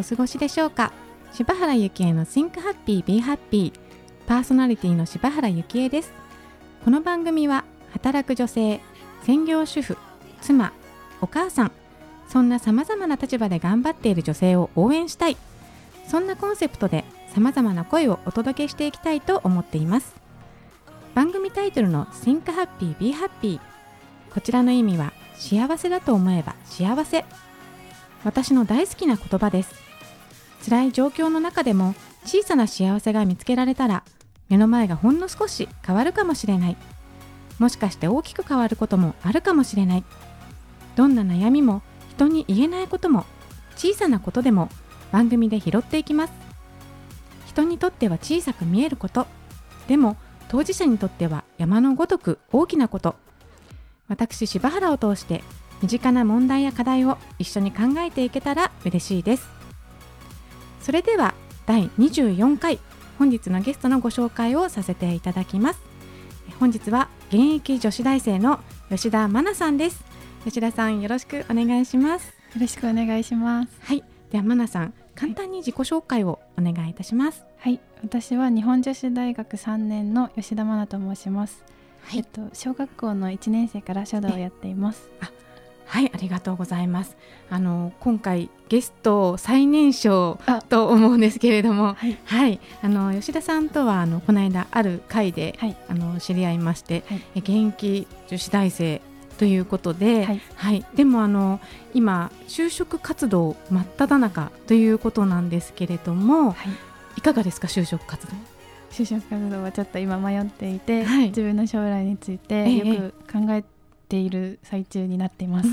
お過ごしでしょうか？柴原幸恵の Think Happy Be Happy パーソナリティの柴原幸恵です。この番組は働く女性専業主婦妻お母さんそんなさまざまな立場で頑張っている女性を応援したい。そんなコンセプトでさまざまな声をお届けしていきたいと思っています。番組タイトルの Think Happy Be Happy こちらの意味は幸せだと思えば幸せ。私の大好きな言葉です。辛い状況の中でも小さな幸せが見つけられたら目の前がほんの少し変わるかもしれない。もしかして大きく変わることもあるかもしれない。どんな悩みも人に言えないことも小さなことでも番組で拾っていきます。人にとっては小さく見えること。でも当事者にとっては山のごとく大きなこと。私柴原を通して身近な問題や課題を一緒に考えていけたら嬉しいです。それでは第24回本日のゲストのご紹介をさせていただきます。本日は現役女子大生の吉田真奈さんです。吉田さんよろしくお願いします。よろしくお願いします。はい。では真奈さん簡単に自己紹介をお願いいたします。はい。私は日本女子大学3年の吉田真奈と申します。はい、えっと小学校の1年生から書道をやっています。あはいありがとうございます。あの今回ゲスト最年少と思うんですけれどもはい、はい、あの吉田さんとはあのこの間ある会で、はい、あの知り合いまして、はい、現役女子大生ということで、はい、はい、でもあの今就職活動真っ只中ということなんですけれども、はい、いかがですか就職活動？就職活動はちょっと今迷っていて、はい、自分の将来についてよく考えている最中になっています。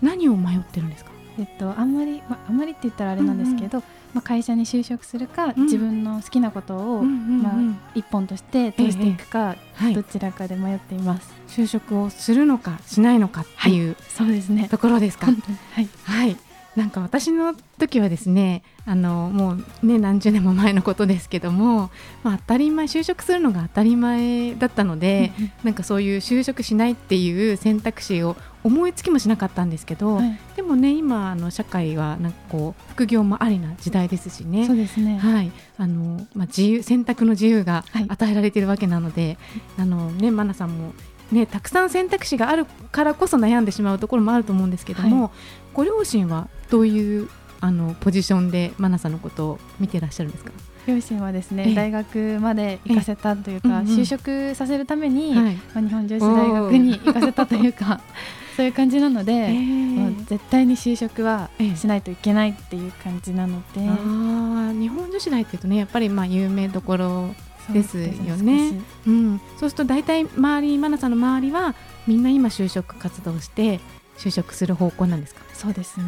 何を迷ってるんですか？えっと、あんまり、まあ、んまりって言ったらあれなんですけど、うんうん、まあ、会社に就職するか、うん、自分の好きなことを、まあ、一本として通していくか、ええ、どちらかで迷っています、就職をするのかしないのかっていう、はい、そうですね。ところですか？はい、はいなんか私の時はですねあのもうね何十年も前のことですけども、まあ、当たり前就職するのが当たり前だったのでなんかそういう就職しないっていう選択肢を思いつきもしなかったんですけど、はい、でもね今あの社会はなんかこう副業もありな時代ですしね。ね。はい。あのまあ、自由選択の自由が与えられているわけなので、はい、あのねマナさんもね、たくさん選択肢があるからこそ悩んでしまうところもあると思うんですけども、はい、ご両親はどういうあのポジションでマナさんのことを見てらっしゃるんですか？両親はですね大学まで行かせたというか、就職させるために、はい、まあ、日本女子大学に行かせたというか そういう感じなので、えー、絶対に就職はしないといけないっていう感じなので、えー、あ日本女子大っていうとねやっぱりまあ有名どころですよね。うん、そうすると大体周りマナさんの周りはみんな今就職活動して就職する方向なんですか？そうですね。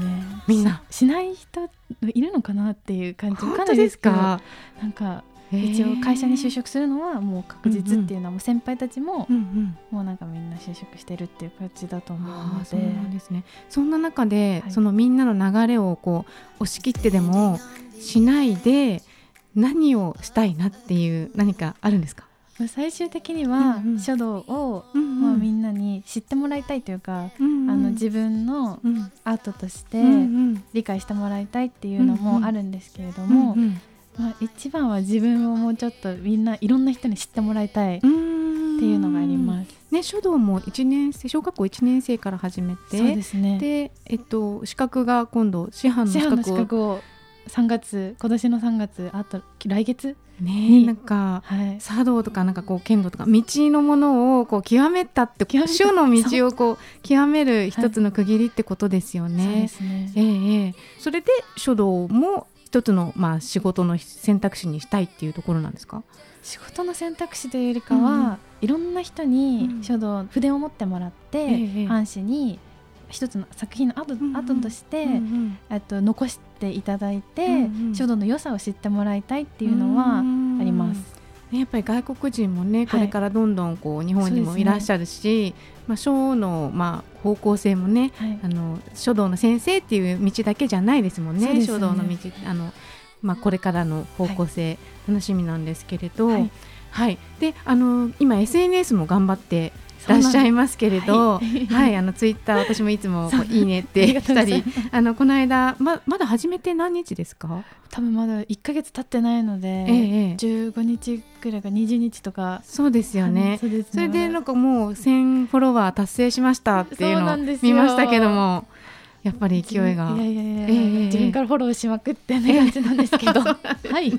みんなしない人いるのかなっていう感じか？なですか。なんか一応会社に就職するのはもう確実っていうのはもう先輩たちももうなんかみんな就職してるっていう感じだと思うので、そうなんですね。そんな中で、そのみんなの流れをこう押し切ってでもしないで何をしたいなっていう何かあるんですか？最終的には書道を、まあ、みんなに知ってもらいたいというか、あの自分のアートとして理解してもらいたいっていうのもあるんですけれども、まあ、一番は自分をもうちょっとみんないろんな人に知ってもらいたいっていうのがあります。ね、書道も1年生小学校1年生から始めてそうですね。で、えっと、資格が今度師範の資格を3月今年の3月あと来月？ねなんか、はい、茶道とかなんかこう剣道とか道のものをこう極めたって書の道をこう極める一つの区切りってことですよね。ね。えー、えー、それで書道も一つのまあ仕事の選択肢にしたいっていうところなんですか？仕事の選択肢というよりかは、うん、いろんな人に書道、筆を持ってもらって、え藩士に一つの作品の後,、後として、うんうん、と残していただいて、うんうん、書道の良さを知ってもらいたいっていうのはあります。ね、やっぱり外国人もねこれからどんどんこう、はい、日本にもいらっしゃるし、ね、まあ、書の、まあ、方向性もね、はい、あの書道の先生っていう道だけじゃないですもんね、ね、書道の道あのまあ、これからの方向性、楽しみなんですけれど、はい、はい、であの今 SNS も頑張ってらっしゃいますけれど、はい、はい、あのツイッター私もいつもいいねってしたり、あのこの間ままだ始めて何日ですか？多分まだ1か月経ってないので、ええ、15日くらいか20日とか。そうですよね。そね。それでなんかもう1000フォロワー達成しましたっていうのを見ましたけども。やっぱり勢いが。いやいやいや、えー、自分からフォローしまくってね感じなんですけど、はい。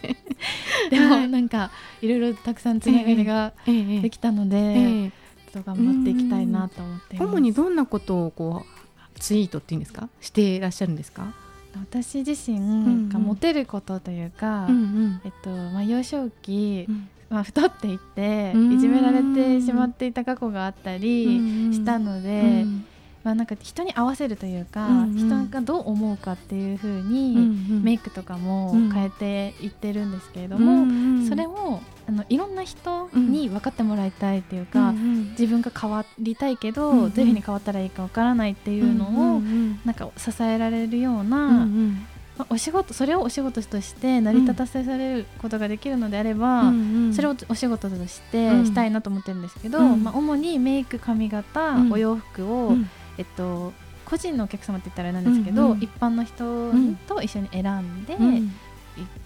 でもなんかいろいろたくさんつながりができたので、と頑張っていきたいなと思って主にどんなことをこうツイートっていうんですか？していらっしゃるんですか？私自身がモテることというか、うんうん、えっとまあ、幼少期、うん。まあ、太っていっていじめられてしまっていた過去があったりしたので、うんまあ、なんか人に合わせるというか、うんうん、人がどう思うかっていうふうに、メイクとかも変えていってるんですけれども、うんうん、それをあのいろんな人に分かってもらいたいっていうか、うんうん、自分が変わりたいけど、うんうん、どういうふうに変わったらいいか分からないっていうのを、うんうん、なんか支えられるような、うんうん。まあ、お仕事それをお仕事として成り立たせられることができるのであれば、うんうん、それをお仕事としてしたいなと思ってるんですけど、まあ、主にメイク髪型、お洋服を、えっと、個人のお客様って言ったらあれなんですけど、うんうん、一般の人と一緒に選んでい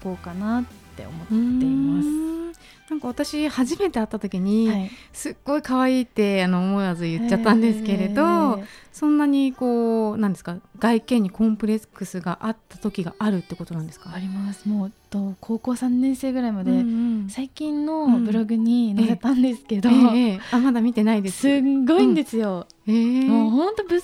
こうかなって思っています。なんか私初めて会った時に、はい、すっごい可愛いってあの思わず言っちゃったんですけれど、そんなにこうなんですか外見にコンプレックスがあった時があるってことなんですか？あります。もうと高校3年生ぐらいまで、うんうん、最近のブログに載せたんですけど、うんえええ、あまだ見てないです。すんごいんですよ、うん、もう本当ぶっ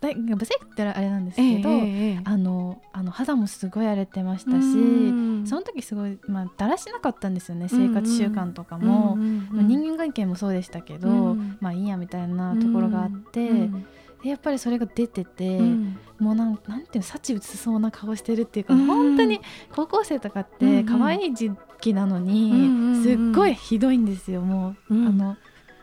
ブセってあれなんですけど、えー、あのあの肌もすごい荒れてましたしその時すごい、まあ、だらしなかったんですよね生活習慣とかも、まあ、人間関係もそうでしたけど、まあいいやみたいなところがあって。でやっぱりそれが出てて、うん、もうなんなんていうの幸移そうな顔してるっていうか、うん、本当に高校生とかって可愛い時期なのに、うん、すっごいひどいんですよもう、あの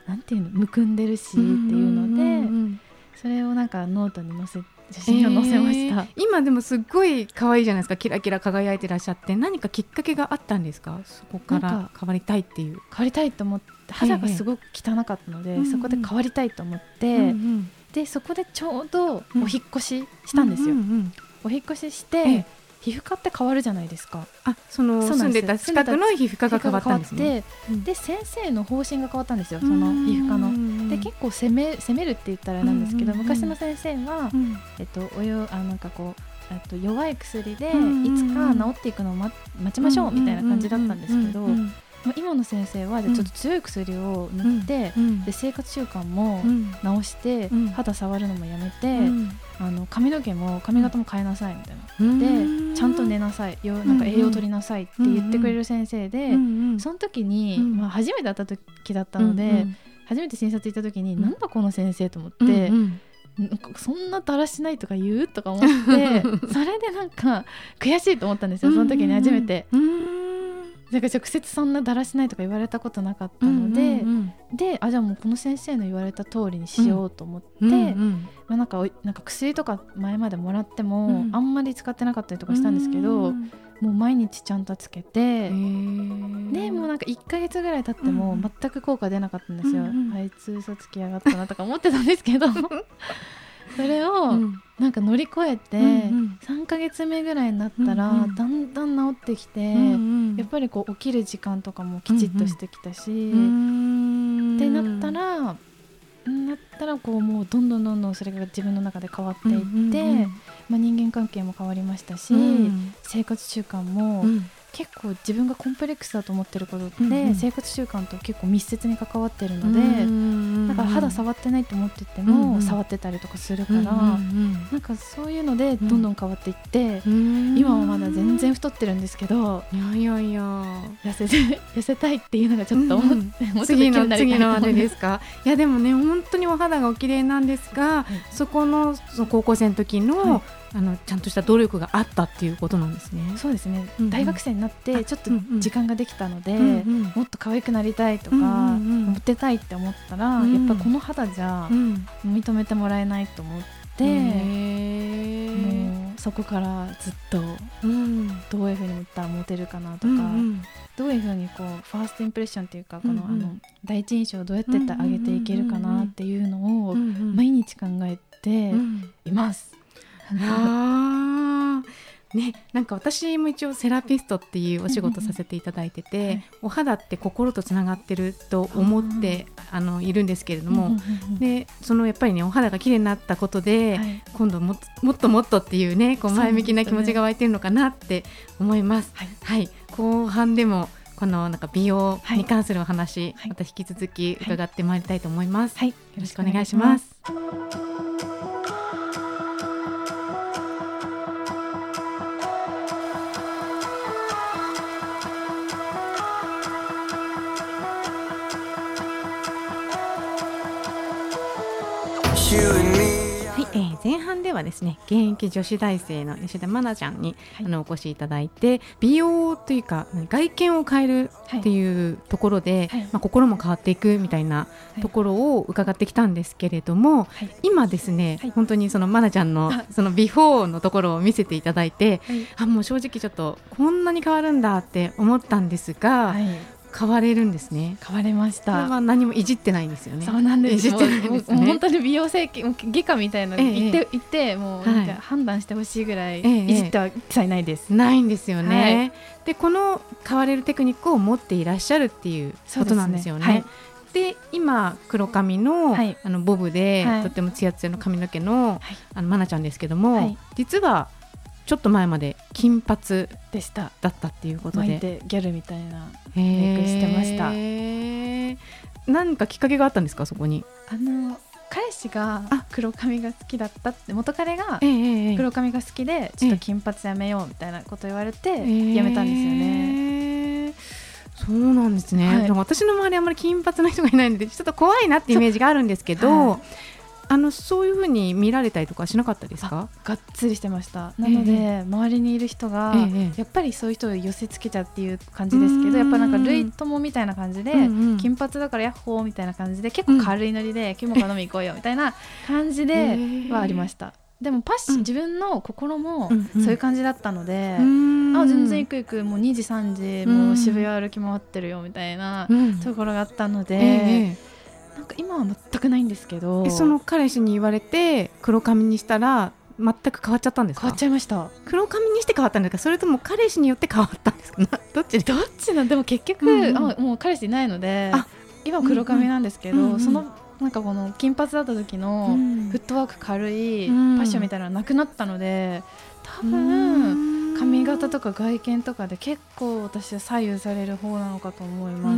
なんていうのむくんでるしっていうので、それをなんかノートに載せ写真を載せました、えー、今でもすっごい可愛いじゃないですか。キラキラ輝いてらっしゃって。何かきっかけがあったんですか？そこから変わりたいっていう。変わりたいと思って肌がすごく汚かったので、えー、そこで変わりたいと思って、うんうん、でそこでちょうどお引越ししたんですよ、うんうんうん、お引越しして、えー皮膚科って変わるじゃないですか。あその住んでた近くの皮膚科が変わったんですね。で先生の方針が変わったんですよその皮膚科の。で結構攻め攻めるって言ったらなんですけど昔の先生は、えっとおよあなんかこうえっと弱い薬でいつか治っていくのを待ちましょうみたいな感じだったんですけど今の先生はちょっと強い薬を塗って、うん、で生活習慣も直して、うん、肌触るのもやめて、うん、あの髪の毛も髪型も変えなさいみたいな、でちゃんと寝なさい。よなんか栄養取りなさいって言ってくれる先生で、その時に、まあ、初めて会った時だったので、初めて診察行った時に、なんだこの先生と思って。なんかそんなだらしないとか言うとか思って それでなんか悔しいと思ったんですよその時に初めて。なんか直接そんなだらしないとか言われたことなかったので、うんうんうん、であじゃあもうこの先生の言われた通りにしようと思って、うんうん。うん、まあ、なんかなんか薬とか前までもらっても、あんまり使ってなかったりとかしたんですけど、うん、もう毎日ちゃんとつけてでもうなんか1か月ぐらい経っても全く効果出なかったんですよ、うんうん、あいつ嘘つきやがったなとか思ってたんですけど それをなんか乗り越えて3か月目ぐらいになったらだんだん治ってきてやっぱりこう起きる時間とかもきちっとしてきたしってなったらなったらこうもうどんどんどんどんそれが自分の中で変わっていって、まあ、人間関係も変わりましたし、生活習慣も結構自分がコンプレックスだと思ってることって、生活習慣と結構密接に関わってるので、だから肌触ってないと思ってても、触ってたりとかするから、なんかそういうのでどんどん変わっていって、うん、今はまだ全然太ってるんですけどいやいやいや。痩せて 痩せたいっていうのがちょっと思って、うん、次の次のあれですか？いやでもね本当にお肌がお綺麗なんですが、はい、そこのその高校生の時の、はいあのちゃんとした努力があったっていうことなんですね。そうですね、うんうん、大学生になってちょっと時間ができたので、うんうん、もっと可愛くなりたいとか、うんうん、モテたいって思ったら、うん、やっぱこの肌じゃ認めてもらえないと思って、もう支そこからずっと、うん、どういうふうに言ったらモテるかなとか、うんうん、どういうふうにこうファーストインプレッションっていうかこの、うん。うん、あの第一印象をどうやってって上げていけるかなっていうのを毎日考えています。あね、なんか私も一応セラピストっていうお仕事させていただいてて、はい、お肌って心とつながってると思ってあのいるんですけれども、でそのやっぱりねお肌が綺麗になったことで、はい、今度ももっともっとっていうねこう前向きな気持ちが湧いてるのかなって思います。はい、はい、後半でもこのなんか美容に関するお話、また引き続き伺ってまいりたいと思います。はい、よろしくお願いします。前半ではですね現役女子大生の吉田愛菜ちゃんに、はい、あのお越しいただいて美容というか外見を変えるっていうところで、はい、まあ、心も変わっていくみたいなところを伺ってきたんですけれども、はい、今ですね、本当にその愛菜ちゃんのそのビフォーのところを見せていただいて、あもう正直ちょっとこんなに変わるんだって思ったんですが、変われるんですね。変われました。は何もいじってないんですよね。そうなんです。いじってないですね。本当に美容整形外科みたいな言って、言ってもう判断してほしいぐらい、いじっては一切ないです。ないんですよね。でこの変われるテクニックを持っていらっしゃるっていうことなんですよね。で今黒髪の,、あのボブで、とってもツヤツヤの髪の毛の、あのマナちゃんですけども、実はちょっと前まで金髪でしただったっていうことで。ギャルみたいなメイクしてました。何かきっかけがあったんですかそこに？あの彼氏が黒髪が好きだったって元彼が黒髪が好きでちょっと金髪やめようみたいなこと言われてやめたんですよね、そうなんですね、はい、私の周りあんまり金髪の人がいないのでちょっと怖いなってイメージがあるんですけど、あのそういうふうに見られたりとかしなかったですか？がっつりしてました。なので、えー、周りにいる人が、えー、やっぱりそういう人を寄せつけちゃうっていう感じですけどやっぱなんか類友みたいな感じで、うんうん、金髪だからヤッホーみたいな感じで結構軽いノリで、う ん、キモカ飲み行こうよみたいな感じではありました。でもパッシ、うん、自分の心もそういう感じだったので、うん、あ全然行く行くもう2時3時もう渋谷歩き回ってるよみたいなところがあったので、えーなんか今は全くないんですけど。その彼氏に言われて黒髪にしたら全く変わっちゃったんです変わっちゃいました。黒髪にして変わったんですか？それとも彼氏によって変わったんですか？どっちどっちなんでも結局、うんうん、あもう彼氏いないので今黒髪なんですけど、うんうん、そのなんかこの金髪だった時のフットワーク軽いパッションみたいなのなくなったので多分髪型とか外見とかで結構私は左右される方なのかと思います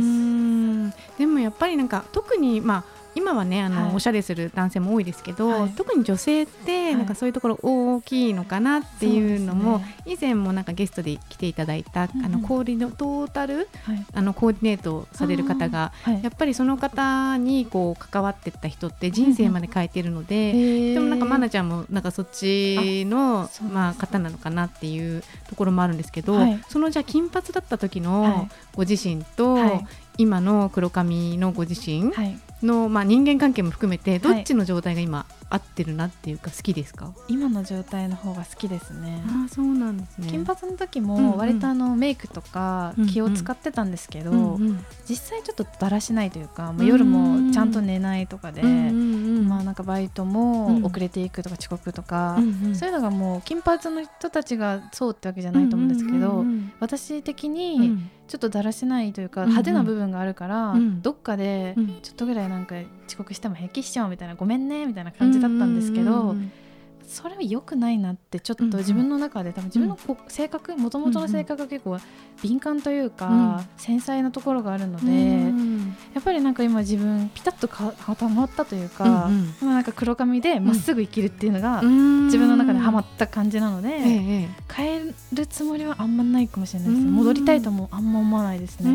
でもやっぱりなんか特にまあ今はねあの、はい、おしゃれする男性も多いですけど、はい、特に女性ってなんかそういうところ大きいのかなっていうのも、はい、以前もなんかゲストで来ていただいた、うんあのコーディのトータル、あのコーディネートされる方が、やっぱりその方にこう関わっていった人って人生まで変えてるので、うん、でもなんか愛菜ちゃんもなんかそっちのまあ方なのかなっていうところもあるんですけど、そのじゃあ金髪だった時のご自身と、今の黒髪のご自身の、まあ、人間関係も含めてどっちの状態が今合ってるなっていうか好きですか？今の状態の方が好きですね。あそうなんですね。金髪の時も割とあのメイクとか気を使ってたんですけど、うんうん、実際ちょっとだらしないというか、まあ、夜もちゃんと寝ないとかで、まあなんかバイトも遅れていくとか遅刻とか、そういうのがもう金髪の人たちがそうってわけじゃないと思うんですけど、私的にちょっとだらしないというか派手な部分があるから、どっかでちょっとぐらいなんか遅刻しても平気しちゃうみたいなごめんねみたいな感じだったんですけど、それは良くないなってちょっと自分の中で多分自分の性格もともとの性格が結構敏感というか、繊細なところがあるので、やっぱりなんか今自分ピタッと固まったというか、うんなんか黒髪でまっすぐ生きるっていうのが自分の中ではまった感じなので、変えるつもりはあんまないかもしれないですね。戻りたいともあんま思わないですね。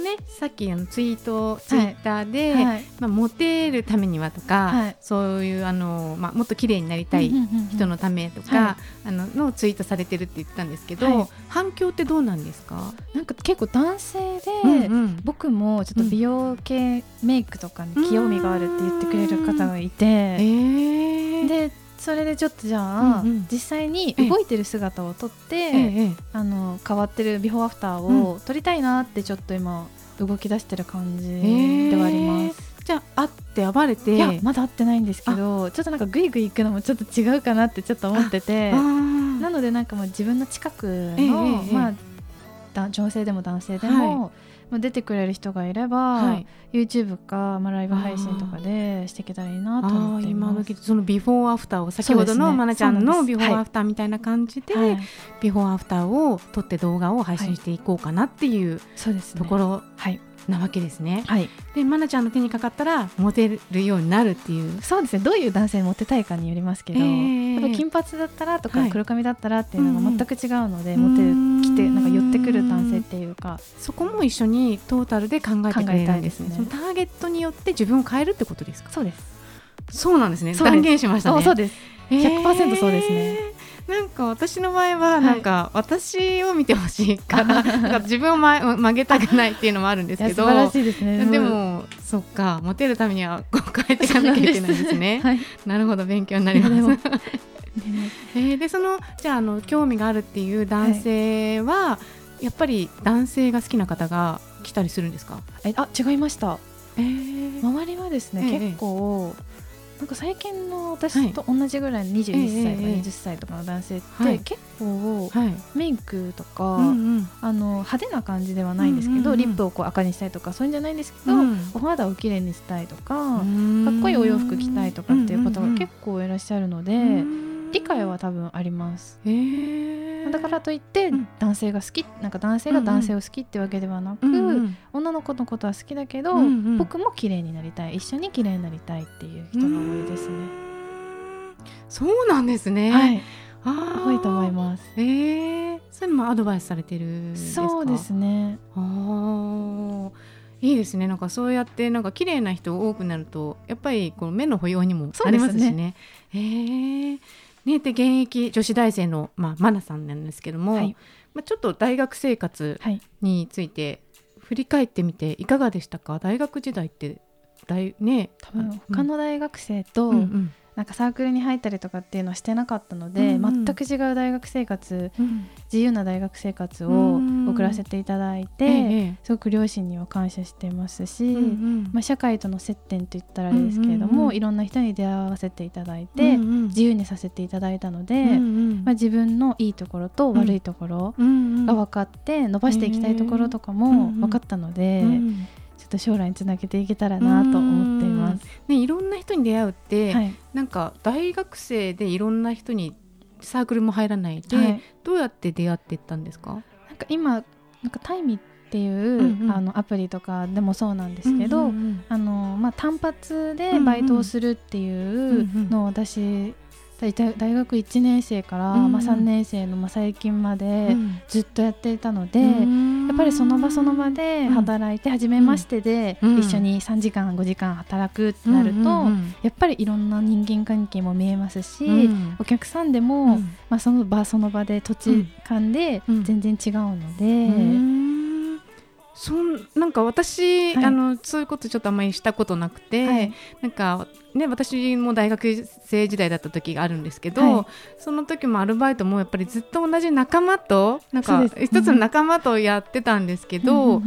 ねさっきあのツイートツイッターで、はい、まあ、モテるためにはとか、はい、そういうあの、まあ、もっと綺麗になりたい人のためとか、あののツイートされてるって言ったんですけど、反響ってどうなんですか？なんか結構男性で、うんうん、僕もちょっと美容系メイクとかに興味があるって言ってくれる方がいて、えー、でそれでちょっとじゃあ、うんうん、実際に動いてる姿を撮って、ええ、あの変わってるビフォーアフターを撮りたいなってちょっと今動き出してる感じではあります。じゃあ会って暴れて。いやまだ会ってないんですけどちょっとなんかグイグイ行くのもちょっと違うかなってちょっと思っててなのでなんかもう自分の近くの、まあ、女性でも男性でも、はいまあ、出てくれる人がいれば、はい、YouTube か、まあ、ライブ配信とかでしていけたらいいなと思っています。今そのビフォーアフターを先ほどの、ね、まなちゃんのビフォーアフターみたいな感じで、はい、ビフォーアフターを撮って動画を配信していこうかなっていう、そうですところなわけですね。はい、で愛菜ちゃんの手にかかったらモテるようになるっていう。そうですね。どういう男性にモテたいかによりますけど、えー、やっぱ金髪だったらとか黒髪だったらっていうのが全く違うので、はい、モテる来てなんか寄ってくる男性っていうか。そこも一緒にトータルで考えてくれるんですね。そのターゲットによって自分を変えるってことですか？そうです。そうなんですね。断言しましたね。そうです。100%そうですね、えーなんか私の場合はなんか私を見てほしいから、なんか自分を、ま、曲げたくないっていうのもあるんですけど素晴らしいですね。でもそっかモテるためにはこう変えていかなきゃいけないですね。はい、なるほど勉強になります。えー、でそのじゃああの興味があるっていう男性は、はい、やっぱり男性が好きな方が来たりするんですか？えあ違いました、えー、周りはですね、えー、結構なんか最近の私と同じぐらいの21歳とか20歳とかの男性って結構メイクとか、あの派手な感じではないんですけど、リップをこう赤にしたいとかそういうんじゃないんですけど、お肌をきれいにしたいとかかっこいいお洋服着たいとかっていう方が結構いらっしゃるので。理解は多分あります、えー、だからといって男性が好き、なんか男性が男性を好きってわけではなく、女の子のことは好きだけど、僕も綺麗になりたい一緒に綺麗になりたいっていう人が多いですね。そうなんですね、はい、多いと思います。えー、それもアドバイスされてるそうですね。あいいですね。なんかそうやってなんか綺麗な人多くなるとやっぱりこの目の保養にもなりますしね。ねえーね、で現役女子大生の、まあ、マナさんなんですけども、はい、まあ、ちょっと大学生活について振り返ってみていかがでしたか？大学時代って大、ね、多分他の大学生となんかサークルに入ったりとかっていうのはしてなかったので、うんうん、全く違う大学生活、うん、自由な大学生活を送らせていただいて、うん、すごく両親には感謝してますし、うんうん、まあ、社会との接点といったらあれですけれども、うんうん、いろんな人に出会わせていただいて、うんうん、自由にさせていただいたので、うんうん、まあ、自分のいいところと悪いところが分かって伸ばしていきたいところとかも分かったので。と将来につなげていけたらなと思っています。ね、いろんな人に出会うって、はい、なんか大学生でいろんな人にサークルも入らないで、はい、どうやって出会っていったんですか？なんか今なんかタイミっていう、うんうん、あのアプリとかでもそうなんですけど、うんうんうん、あのまあ、単発でバイトをするっていうのを私大学1年生から、うん、まあ、3年生の、まあ、最近までずっとやっていたので、うん、やっぱりその場その場で働いて、初めましてで一緒に3時間5時間働くってなると、やっぱりいろんな人間関係も見えますし、お客さんでも、まあ、その場その場で土地間で全然違うので。そんなんか私、はい、あのそういうことちょっとあんまりしたことなくて、はい、なんかね私も大学生時代だった時があるんですけど、はい、その時もアルバイトもやっぱりずっと同じ仲間となんか一つの仲間とやってたんですけど、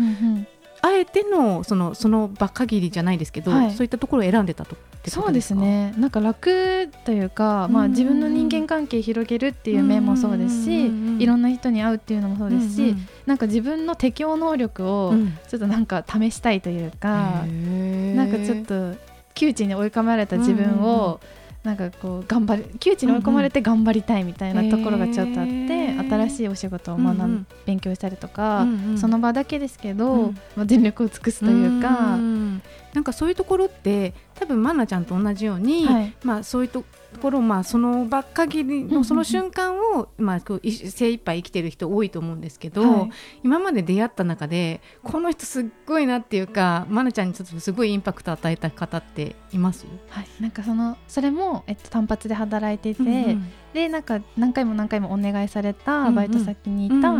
あえてのそのその場限りじゃないですけど、はい、そういったところを選んでたとそうですね。なんか楽というか、まあ、自分の人間関係広げるっていう面もそうですしいろんな人に会うっていうのもそうですしなんか自分の適応能力をちょっとなんか試したいというか、うん、なんかちょっと窮地に追い込まれた自分を、うんなんかこう頑張り窮地に追い込まれて頑張りたいみたいなところがちょっとあって、新しいお仕事を学ん、うん、勉強したりとか、うんうん、その場だけですけど、うん、まあ、全力を尽くすというか、うん、なんかそういうところって多分マナちゃんと同じように、はい、まあそういうとところまあその場限りのその瞬間を、まあ、こう精一杯生きてる人多いと思うんですけど、はい、今まで出会った中でこの人すっごいなっていうか愛菜ちゃんにちょっとすごいインパクト与えた方っています？はい、なんかそのそれも、えっと、単発で働いていて、うんうん、でなんか何回も何回もお願いされたバイト先にいた、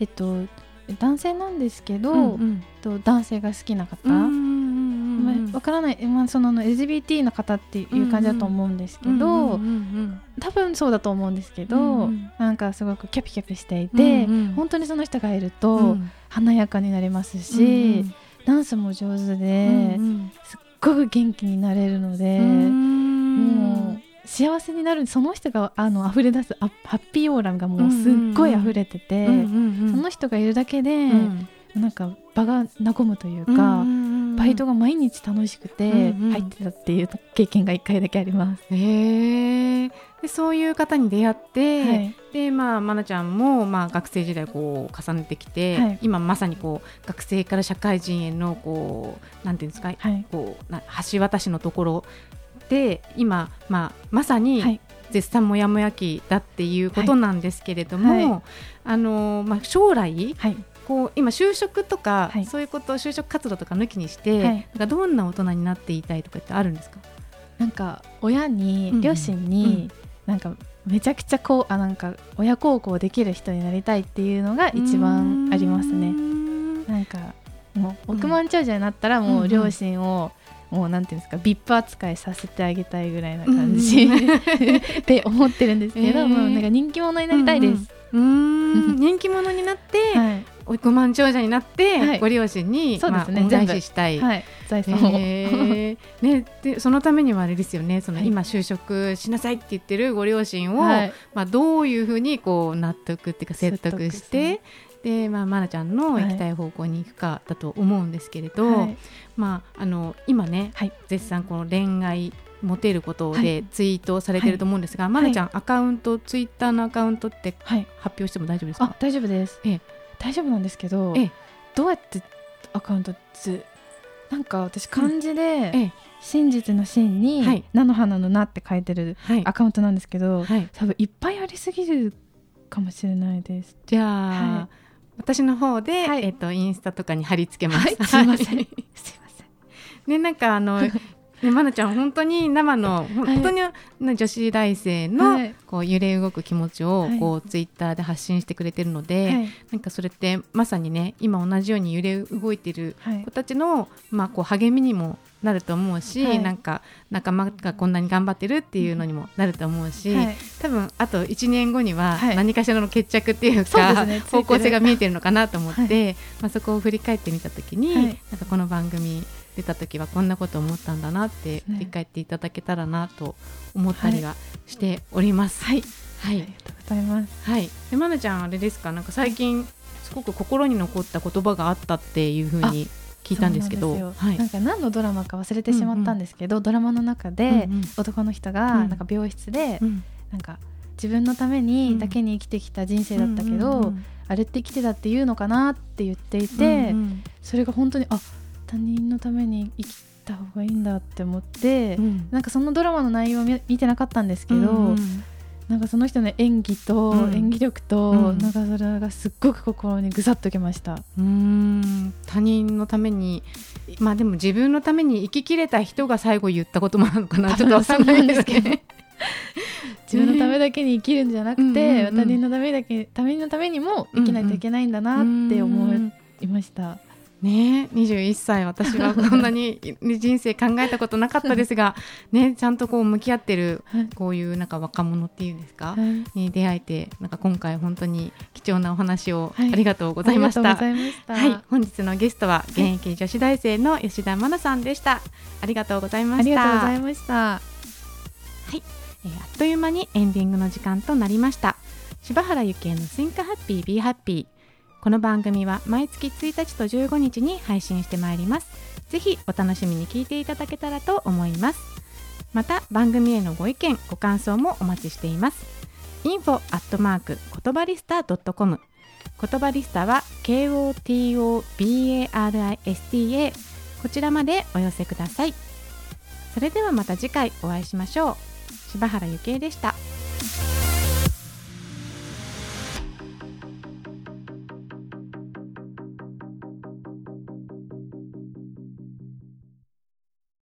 えっと男性なんですけど、うんうん、と男性が好きな方、うんうんうんまあ、分からない、まあ、その LGBT の方っていう感じだと思うんですけど多分そうだと思うんですけど、うんうん、なんかすごくキャピキャピしていて、うんうん、本当にその人がいると華やかになりますし、うんうん、ダンスも上手で、うんうん、すっごく元気になれるので、もう幸せになる。その人があの溢れ出すハッピーオーラがもうすっごい溢れてて、うんうんうん、その人がいるだけで、うん。なんか場が和むというか、バイトが毎日楽しくて入ってたっていう経験が1回だけあります。へえでそういう方に出会って、はい、でまあ愛菜ちゃんもまあ学生時代こう重ねてきて、はい、今まさにこう学生から社会人へのこうなんていうんですか、はい、こうな橋渡しのところで今まあまさに、絶賛もやもや期だっていうことなんですけれども、あのまあ、将来、はい、こう今就職とか、はい、そういうこと就職活動とか抜きにして、はい、なんかどんな大人になっていたいとかってあるんですか？なんか親に、うん、両親に、うん、なんかめちゃくちゃこうあなんか親孝行できる人になりたいっていうのが一番ありますね。なんかもう億万長者になったらもう両親を、もうなんていうんですか VIP 扱いさせてあげたいぐらいな感じ、うん、って思ってるんですけど、えー、もうなんか人気者になりたいです。うん、人気者になって、はい、億万長者になって、はい、ご両親に、そうですね、まあ、恩返ししたい、はい、財産を、えー、ね、でそのためにはあれですよね。その、今就職しなさいって言ってるご両親を、まあ、どういうふうにこう納得っていうか説得してで、まあ、愛菜ちゃんの行きたい方向に行くかだと思うんですけれど、まあ、あの今ね、絶賛この恋愛モテることでツイートされてると思うんですが、はい、まなちゃん、アカウントツイッターのアカウントって発表しても大丈夫ですか、大丈夫です、ええ大丈夫なんですけど、ええ、どうやってアカウントつなんか私漢字で、うん、真実の真に、はい、菜の花の菜って書いてるアカウントなんですけど、はい、多分いっぱいありすぎるかもしれないです。じゃあ、はい、私の方で、えっ、とインスタとかに貼り付けます。すいません。すいません。ねなんかあの ね、まなちゃん本当に生の本当に女子大生のこう揺れ動く気持ちをこうツイッターで発信してくれてるので、はい、なんかそれってまさにね今同じように揺れ動いてる子たちの、まあこう励みにもなると思うし、はい、なんか仲間がこんなに頑張ってるっていうのにもなると思うし、はい、多分あと1年後には何かしらの決着っていうか、はいね、方向性が見えてるのかなと思って、まあ、そこを振り返ってみた時に、なんかこの番組出た時はこんなこと思ったんだなって振り返っていただけたらなと思ったりはしております。はい、はい、ありがとうございます。はい、でまなちゃんあれですか？なんか最近すごく心に残った言葉があったっていうふうに聞いたんですけど。な,、はい、なんか何のドラマか忘れてしまったんですけど、うんうん、ドラマの中で男の人がなんか病室で、なんか自分のためにだけに生きてきた人生だったけど、あれって生きてたっていうのかなって言っていて、うんうん、それが本当にあ他人のために生きた方がいいんだって思って、うん、なんかそのドラマの内容を見てなかったんですけど、うんうん、なんかその人の演技と演技力と、うん、なんかそれがすっごく心にぐさっときました。うん。他人のためにまあでも自分のために生ききれた人が最後言ったこともあるのかな。ちょっとわかんないですけど。自分のためだけに生きるんじゃなくて、他人のためだけ他人のためにも生きないといけないんだなって思いました。ね21歳私はこんなに人生考えたことなかったですが、ね、ちゃんとこう向き合ってるこういうなんか若者っていうんですか、はい、に出会えてなんか今回本当に貴重なお話をありがとうございました。はい、はい、本日のゲストは現役女子大生の吉田真奈さんでした。ありがとうございました。ありがとうございました。はい、えー、あっという間にエンディングの時間となりました。柴原幸恵の Think Happy Be Happy この番組は毎月1日と15日に配信してまいります。ぜひお楽しみに聞いていただけたらと思います。また番組へのご意見、ご感想もお待ちしています。info アットマーク言葉リスター .com 言葉リスタは KOTOBARISTA こちらまでお寄せください。それではまた次回お会いしましょう。柴原ゆきえでした。